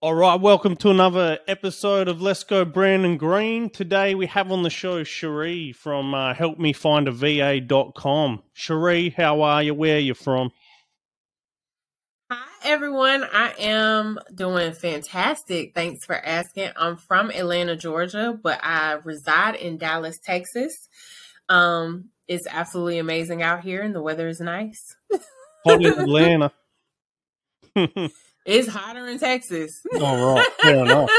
All right, welcome to another episode of Let's Go Brandon Green. Today we have on the show Sheri from uh, helpmefindava.com. Sheri, how are you? Where are you from? Hi, everyone. I am doing fantastic. Thanks for asking. I'm from Atlanta, Georgia, but I reside in Dallas, Texas. Um, it's absolutely amazing out here, and the weather is nice. Hot in Atlanta. It's hotter in Texas. All right, fair enough.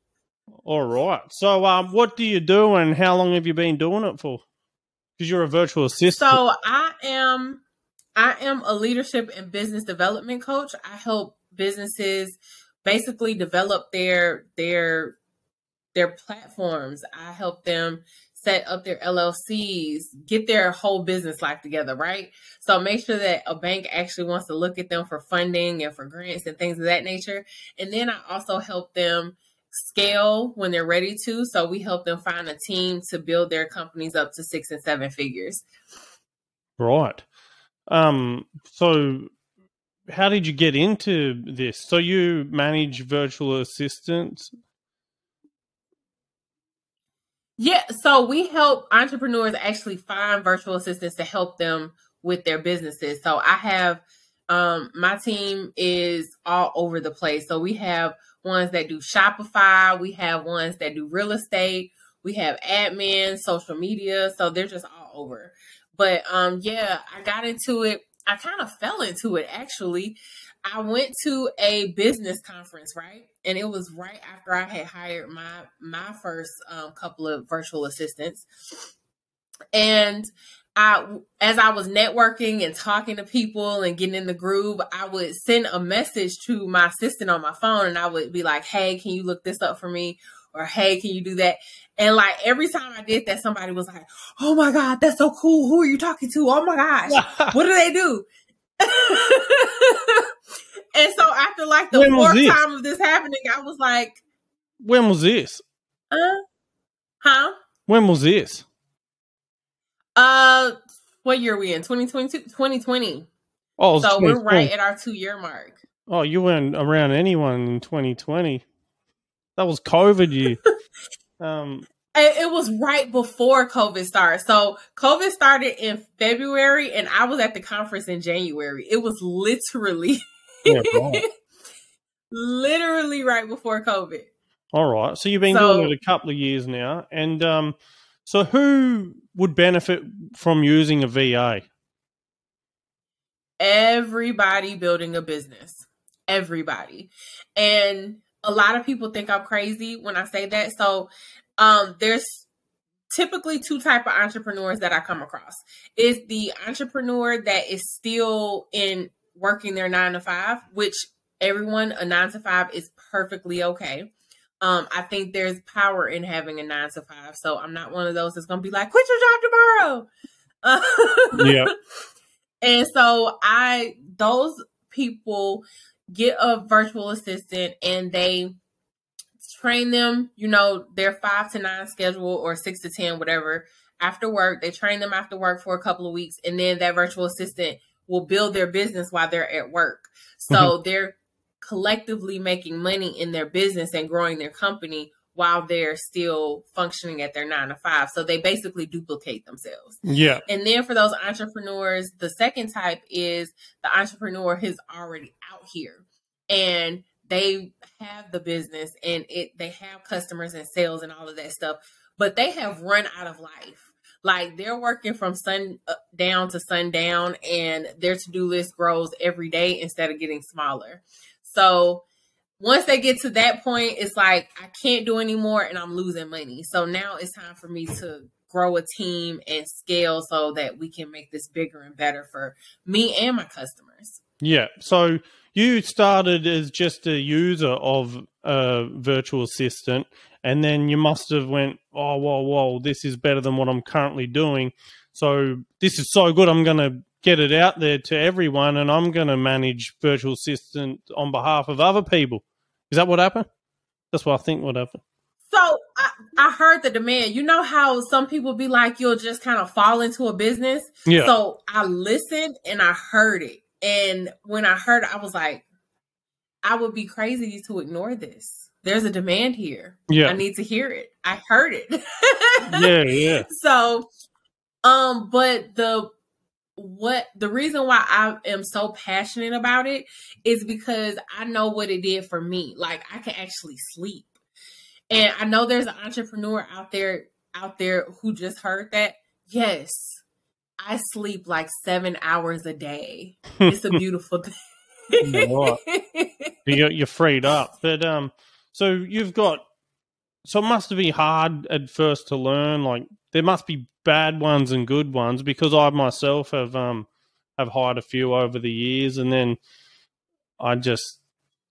All right. So, um, what do you do, and how long have you been doing it for? Because you're a virtual assistant. So I am, I am a leadership and business development coach. I help businesses basically develop their their their platforms. I help them set up their LLCs, get their whole business life together, right? So make sure that a bank actually wants to look at them for funding and for grants and things of that nature. And then I also help them scale when they're ready to. So we help them find a team to build their companies up to six and seven figures. Right. Um, so how did you get into this? So you manage virtual assistants yeah, so we help entrepreneurs actually find virtual assistants to help them with their businesses. So I have um my team is all over the place. So we have ones that do Shopify, we have ones that do real estate, we have admin, social media, so they're just all over. But um yeah, I got into it. I kind of fell into it actually. I went to a business conference, right? And it was right after I had hired my my first um, couple of virtual assistants. And I as I was networking and talking to people and getting in the groove, I would send a message to my assistant on my phone and I would be like, "Hey, can you look this up for me?" or "Hey, can you do that?" And like every time I did that, somebody was like, "Oh my god, that's so cool! Who are you talking to? Oh my gosh, what do they do?" And so after like the when fourth time of this happening, I was like, "When was this? Uh, huh? When was this? Uh, what year are we in? 2022? 2020. Oh, so we're right at our two year mark. Oh, you weren't around anyone in 2020. That was COVID year. um, it was right before COVID started. So COVID started in February, and I was at the conference in January. It was literally. Literally right before COVID. All right. So you've been so, doing it a couple of years now. And um, so who would benefit from using a VA? Everybody building a business. Everybody. And a lot of people think I'm crazy when I say that. So um, there's typically two type of entrepreneurs that I come across. Is the entrepreneur that is still in working their nine to five, which everyone a nine to five is perfectly okay. Um, I think there's power in having a nine to five. So I'm not one of those that's gonna be like, quit your job tomorrow. yeah. And so I those people get a virtual assistant and they train them, you know, their five to nine schedule or six to ten, whatever, after work. They train them after work for a couple of weeks, and then that virtual assistant will build their business while they're at work. So mm-hmm. they're collectively making money in their business and growing their company while they're still functioning at their nine to five. So they basically duplicate themselves. Yeah. And then for those entrepreneurs, the second type is the entrepreneur who's already out here and they have the business and it they have customers and sales and all of that stuff, but they have run out of life. Like they're working from sun uh, down to sundown, and their to do list grows every day instead of getting smaller. So once they get to that point, it's like I can't do anymore, and I'm losing money. So now it's time for me to grow a team and scale so that we can make this bigger and better for me and my customers. Yeah. So you started as just a user of a virtual assistant and then you must have went, oh, whoa, whoa, this is better than what I'm currently doing. So this is so good. I'm going to get it out there to everyone, and I'm going to manage virtual assistant on behalf of other people. Is that what happened? That's what I think what happened. So I, I heard the demand. You know how some people be like, you'll just kind of fall into a business. Yeah. So I listened and I heard it, and when I heard I was like, I would be crazy to ignore this. There's a demand here. Yeah. I need to hear it. I heard it. yeah, yeah. So, um, but the what the reason why I am so passionate about it is because I know what it did for me. Like I can actually sleep. And I know there's an entrepreneur out there out there who just heard that. Yes. I sleep like 7 hours a day. It's a beautiful thing. you you're freed up. But um so you've got so it must be hard at first to learn like there must be bad ones and good ones because I myself have um have hired a few over the years, and then I just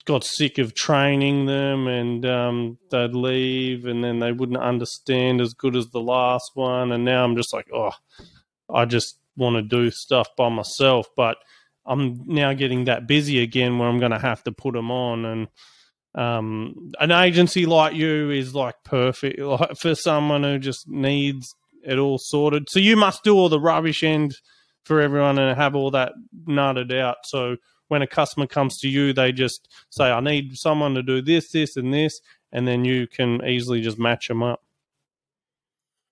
got sick of training them, and um, they'd leave, and then they wouldn't understand as good as the last one, and now I'm just like, oh, I just want to do stuff by myself, but I'm now getting that busy again where I'm going to have to put them on and um, an agency like you is like perfect like, for someone who just needs it all sorted. So you must do all the rubbish end for everyone and have all that nutted out. So when a customer comes to you, they just say, "I need someone to do this, this, and this," and then you can easily just match them up.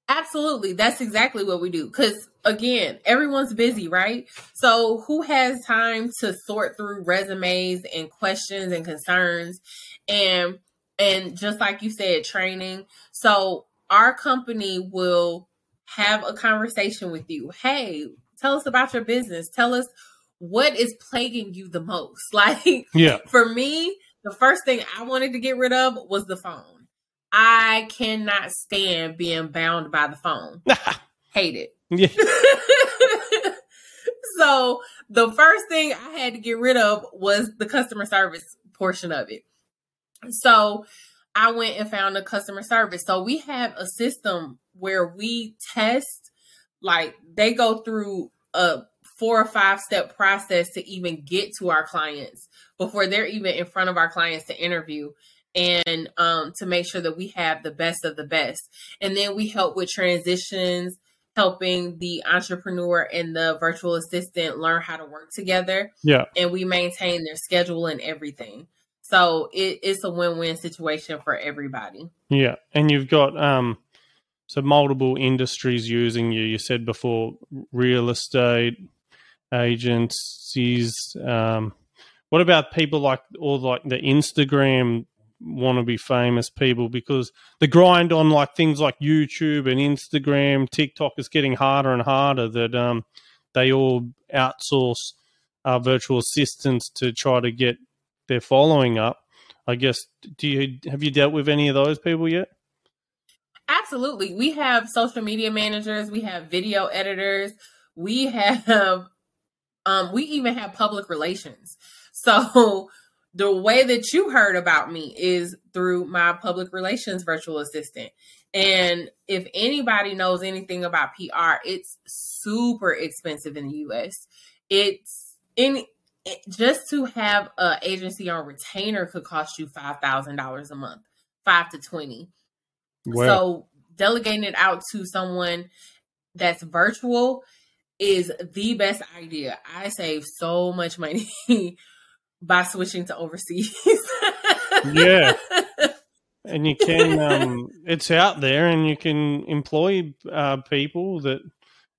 Absolutely. That's exactly what we do. Because again, everyone's busy, right? So who has time to sort through resumes and questions and concerns and and just like you said, training. So our company will have a conversation with you. Hey, tell us about your business. Tell us what is plaguing you the most. Like, yeah, for me, the first thing I wanted to get rid of was the phone. I cannot stand being bound by the phone. Hate it. Yeah. so the first thing I had to get rid of was the customer service portion of it. So I went and found a customer service. So we have a system where we test, like they go through a four or five step process to even get to our clients before they're even in front of our clients to interview and um, to make sure that we have the best of the best. And then we help with transitions, helping the entrepreneur and the virtual assistant learn how to work together. Yeah. And we maintain their schedule and everything. So it, it's a win-win situation for everybody. Yeah, and you've got um, so multiple industries using you. You said before, real estate agencies. Um, what about people like all like the Instagram want to be famous people because the grind on like things like YouTube and Instagram, TikTok is getting harder and harder. That um, they all outsource uh, virtual assistants to try to get their following up. I guess do you have you dealt with any of those people yet? Absolutely. We have social media managers, we have video editors, we have um we even have public relations. So the way that you heard about me is through my public relations virtual assistant. And if anybody knows anything about PR, it's super expensive in the US. It's in just to have an agency on retainer could cost you five thousand dollars a month, five to twenty. Wow. So delegating it out to someone that's virtual is the best idea. I save so much money by switching to overseas. yeah. And you can, um, it's out there and you can employ uh, people that,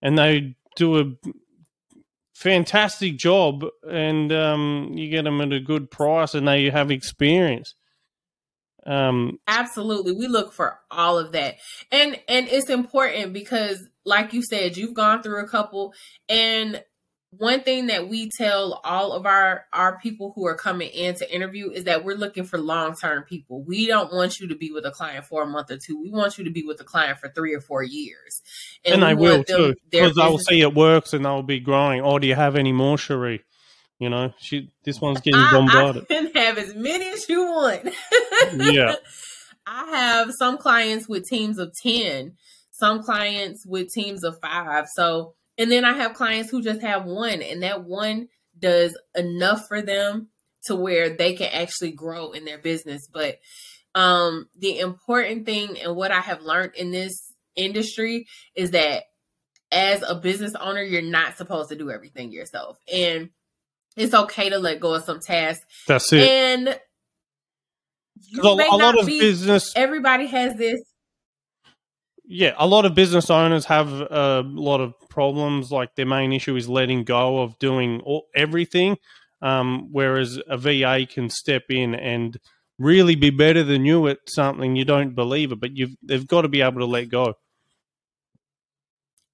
and they do a fantastic job and um, you get them at a good price and they have experience. Um, Absolutely, we look for all of that, and and it's important because, like you said, you've gone through a couple, and one thing that we tell all of our our people who are coming in to interview is that we're looking for long term people. We don't want you to be with a client for a month or two. We want you to be with a client for three or four years. And, and I will too, because I will see it works and they'll be growing. Or oh, do you have any more, Sheri? You know, she this one's getting I, bombarded. I can have as many as you want. yeah. I have some clients with teams of 10, some clients with teams of five. So, and then I have clients who just have one, and that one does enough for them to where they can actually grow in their business. But um, the important thing and what I have learned in this industry is that as a business owner, you're not supposed to do everything yourself. And it's okay to let go of some tasks. That's it. And a, a lot of business, everybody has this yeah, a lot of business owners have a lot of problems. Like their main issue is letting go of doing all, everything, um, whereas a VA can step in and really be better than you at something you don't believe it, but you've they've got to be able to let go.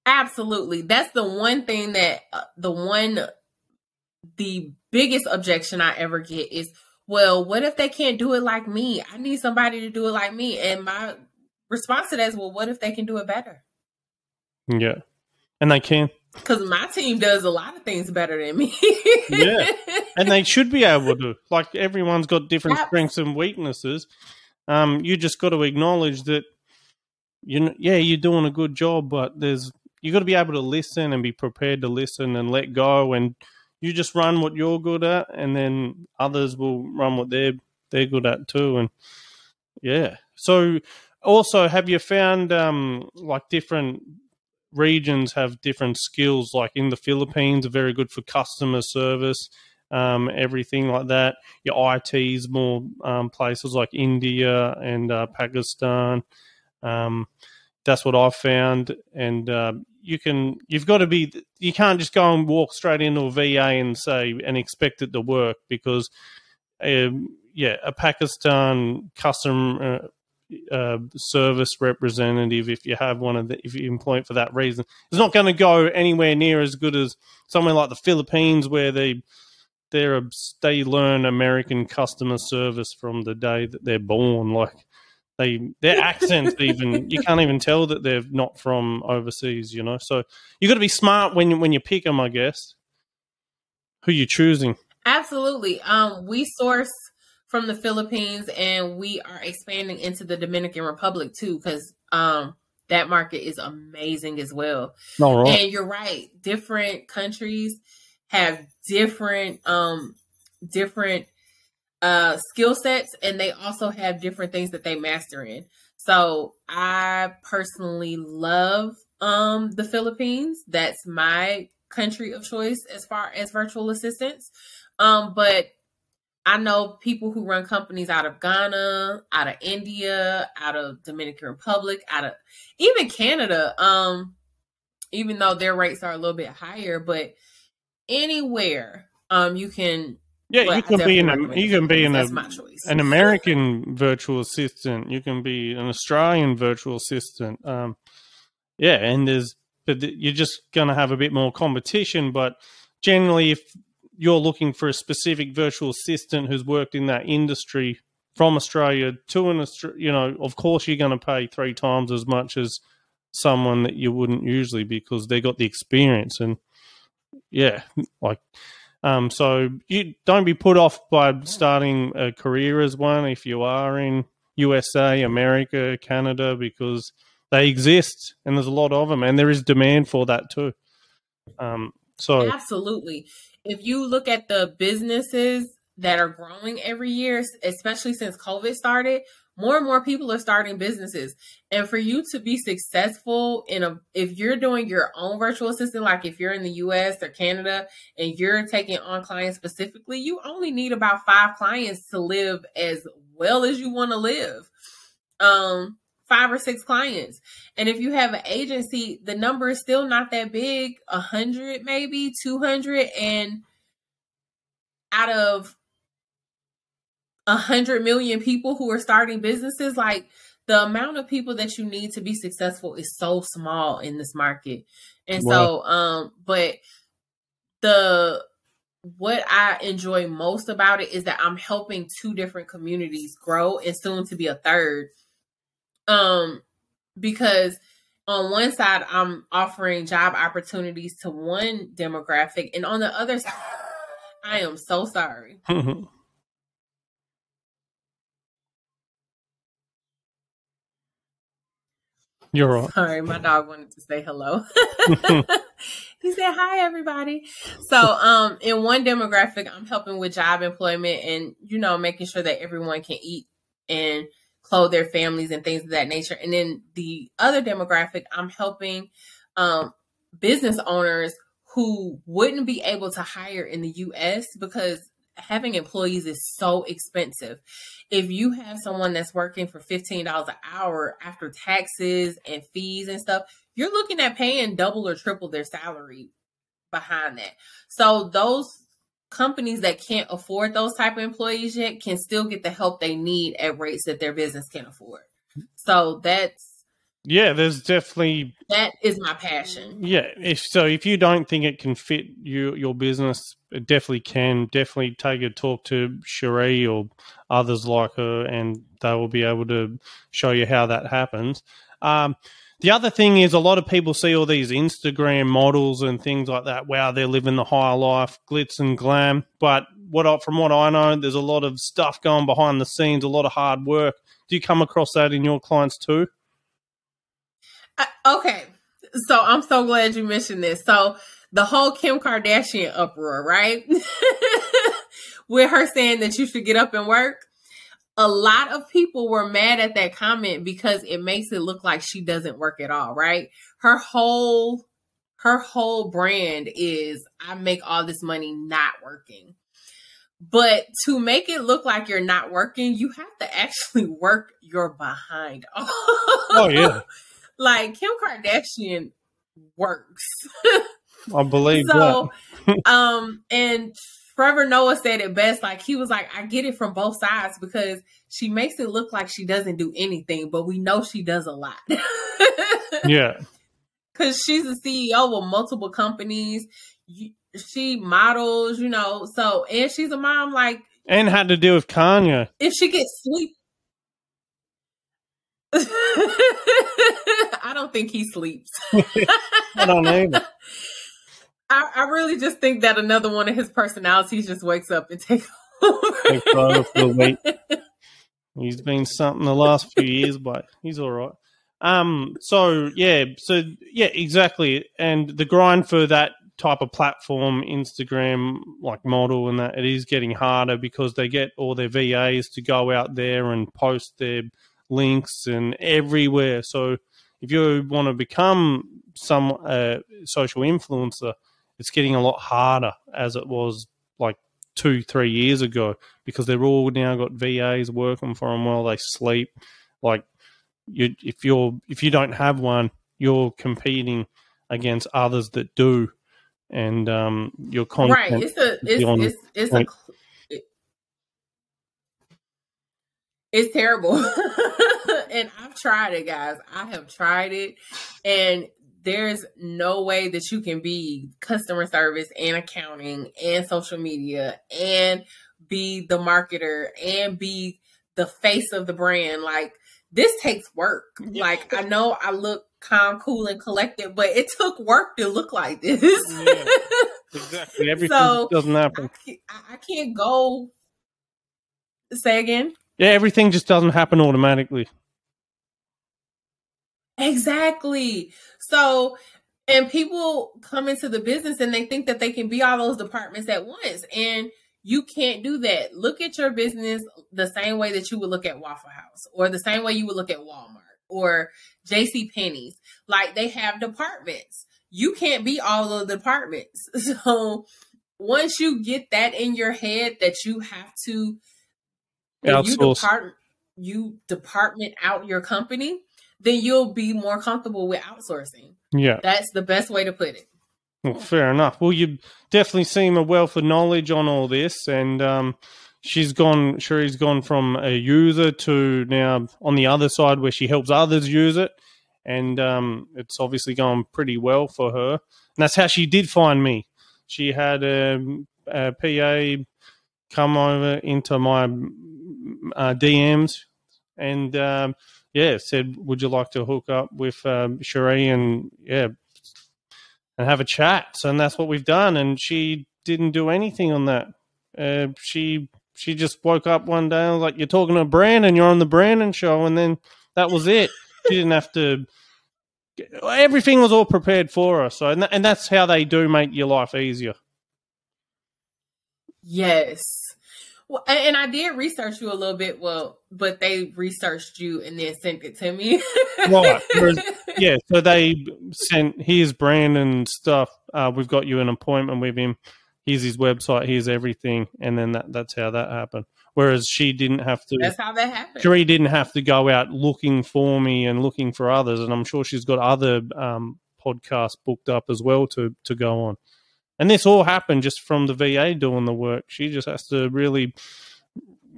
Absolutely. That's the one thing that uh, the one the biggest objection I ever get is, well, what if they can't do it like me? I need somebody to do it like me. And my response to that is, well, what if they can do it better? Yeah, and they can, Because my team does a lot of things better than me. Yeah. and they should be able to. Like everyone's got different strengths and weaknesses. Um, you just got to acknowledge that. You know, yeah, you're doing a good job, but there's you got to be able to listen and be prepared to listen and let go and you just run what you're good at and then others will run what they're they're good at too and yeah so also have you found um like different regions have different skills? Like in the philippines are very good for customer service um, everything like that. Your it's more um, places like india and uh, pakistan. Um, that's what I've found, and uh, you can you've got to be you can't just go and walk straight into a VA and say and expect it to work because um, yeah, a Pakistan customer uh, uh, service representative, if you have one of the if you employ it for that reason, it's not going to go anywhere near as good as somewhere like the Philippines where they they're a, they learn American customer service from the day that they're born, like they their accents even you can't even tell that they're not from overseas you know? So you got to be smart when you when you pick them i guess. Who you choosing. Absolutely. Um, we source from the Philippines and we are expanding into the Dominican Republic too, because um that market is amazing as well. all right And you're right, different countries have different um different uh skill sets and they also have different things that they master in. So I personally love um the Philippines. That's my country of choice as far as virtual assistants. Um but I know people who run companies out of Ghana, out of India, out of Dominican Republic, out of even Canada. Um even though their rates are a little bit higher, but anywhere um you can yeah well, you can be in recommend you can be in That's my choice. an american virtual assistant you can be an australian virtual assistant um yeah and there's but you're just gonna have a bit more competition but generally if you're looking for a specific virtual assistant who's worked in that industry from Australia to an you know, of course you're going to pay three times as much as someone that you wouldn't usually because they got the experience and yeah, like um so you don't be put off by starting a career as one if you are in USA, America, Canada because they exist and there's a lot of them and there is demand for that too. Um so Absolutely. If you look at the businesses that are growing every year, especially since COVID started, more and more people are starting businesses. And for you to be successful in a, if you're doing your own virtual assistant, like if you're in the US or Canada and you're taking on clients specifically, you only need about five clients to live as well as you want to live. Um, five or six clients. And if you have an agency, the number is still not that big, a hundred maybe, two hundred, and out of a hundred million people who are starting businesses, like the amount of people that you need to be successful is so small in this market. And so, um, but the what I enjoy most about it is that I'm helping two different communities grow and soon to be a third. Um, because on one side, I'm offering job opportunities to one demographic, and on the other side, I am so sorry. You're right. Sorry, my dog wanted to say hello. he said hi everybody. So um in one demographic I'm helping with job employment and you know making sure that everyone can eat and clothe their families and things of that nature. And then the other demographic I'm helping um business owners who wouldn't be able to hire in the US because having employees is so expensive. If you have someone that's working for $15 an hour after taxes and fees and stuff, you're looking at paying double or triple their salary behind that. So those companies that can't afford those type of employees yet can still get the help they need at rates that their business can afford. So that's yeah, there's definitely that is my passion. Yeah, if so, if you don't think it can fit you your business, it definitely can. Definitely take a talk to Sheri or others like her, and they will be able to show you how that happens. Um, the other thing is, a lot of people see all these Instagram models and things like that. Wow, they're living the high life, glitz and glam. But what from what I know, there's a lot of stuff going behind the scenes, a lot of hard work. Do you come across that in your clients too? Uh, okay, so I'm so glad you mentioned this. So the whole Kim Kardashian uproar, right? With her saying that you should get up and work. A lot of people were mad at that comment because it makes it look like she doesn't work at all, right? Her whole her whole brand is I make all this money not working. But to make it look like you're not working, you have to actually work your behind. off. oh yeah. Like Kim Kardashian works. I believe so. um, and Trevor Noah said it best. Like he was like, I get it from both sides because she makes it look like she doesn't do anything, but we know she does a lot. yeah, because she's a CEO of multiple companies. She models, you know. So and she's a mom. Like and had to deal with Kanye. If she gets sleep. I don't think he sleeps. I don't either. I, I, really just think that another one of his personalities just wakes up and takes over. He's been something the last few years, but he's all right. Um. So yeah. So yeah. Exactly. And the grind for that type of platform, Instagram, like model, and that it is getting harder because they get all their VAs to go out there and post their links and everywhere. So if you want to become some uh, social influencer, it's getting a lot harder as it was like two, three years ago because they're all now got VAs working for them while they sleep. Like you, if you're if you don't have one, you're competing against others that do, and um, your content. Right. It's a it's it's, it's a it's terrible. and I've tried it, guys. I have tried it. And there's no way that you can be customer service and accounting and social media and be the marketer and be the face of the brand. Like this takes work. Like I know I look calm, cool, and collected, but it took work to look like this. yeah, exactly. Everything so doesn't happen. I, I can't go. Say again. Yeah, everything just doesn't happen automatically. Exactly. So, and people come into the business and they think that they can be all those departments at once. And you can't do that. Look at your business the same way that you would look at Waffle House or the same way you would look at Walmart or JC Penney's. Like they have departments. You can't be all of the departments. So once you get that in your head that you have to you depart you department out your company, then you'll be more comfortable with outsourcing. Yeah. That's the best way to put it. Well, fair enough. Well, you definitely seem a wealth of knowledge on all this, and um, she's gone. Sheri's gone from a user to now on the other side where she helps others use it, and um, it's obviously gone pretty well for her. And that's how she did find me. She had a, a PA come over into my uh, DMs and um, yeah, said, "Would you like to hook up with um, Sheri and yeah, and have a chat?" So and that's what we've done. And she didn't do anything on that. Uh, she she just woke up one day and was like, "You're talking to Brandon. You're on the Brandon show," and then that was it. she didn't have to. Everything was all prepared for her. So and, th- and that's how they do make your life easier. Yes. Well, and I did research you a little bit. Well, but they researched you and then sent it to me. right. yeah. So they sent here's Brandon stuff. Uh, we've got you an appointment with him. Here's his website. Here's everything, and then that, that's how that happened. Whereas she didn't have to. That's how that happened. Sheri didn't have to go out looking for me and looking for others, and I'm sure she's got other um, podcasts booked up as well to to go on. And this all happened just from the VA doing the work. She just has to really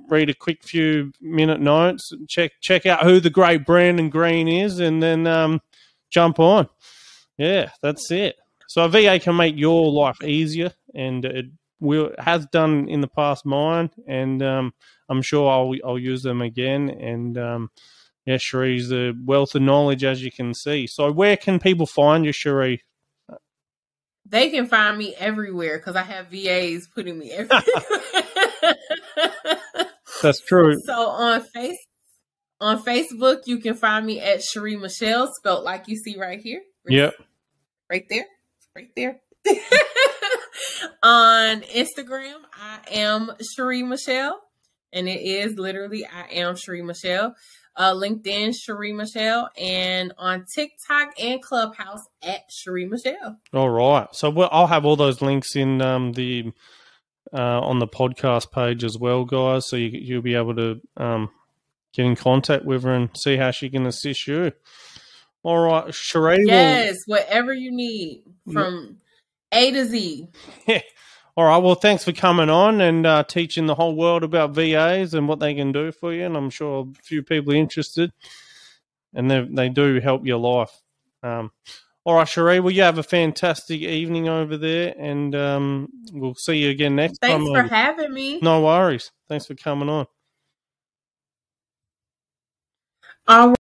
read a quick few minute notes, check check out who the great Brandon Green is, and then um, jump on. Yeah, that's it. So a VA can make your life easier, and it will has done in the past mine, and um, I'm sure I'll I'll use them again. And um, yeah, Sheri's a wealth of knowledge, as you can see. So where can people find you, Sheri? They can find me everywhere because I have VAs putting me everywhere. That's true. So on face on Facebook, you can find me at Sheri Michele, spelled like you see right here. Yep. Right there. Right there. on Instagram, I am Sheri Michele. And it is literally I am Sheri Michele uh, LinkedIn, Sheri Michele, and on TikTok and Clubhouse at Sheri Michele. All right. So we'll, I'll have all those links in um, the uh, on the podcast page as well, guys. So you, you'll be able to um, get in contact with her and see how she can assist you. All right, Sheri. Yes, will... whatever you need from A to Z. All right. Well, thanks for coming on and uh, teaching the whole world about VAs and what they can do for you. And I'm sure a few people are interested, and they they do help your life. Um, all right, Sheri. Well, you have a fantastic evening over there, and um, we'll see you again next thanks time. Thanks for having me. No worries. Thanks for coming on. All right.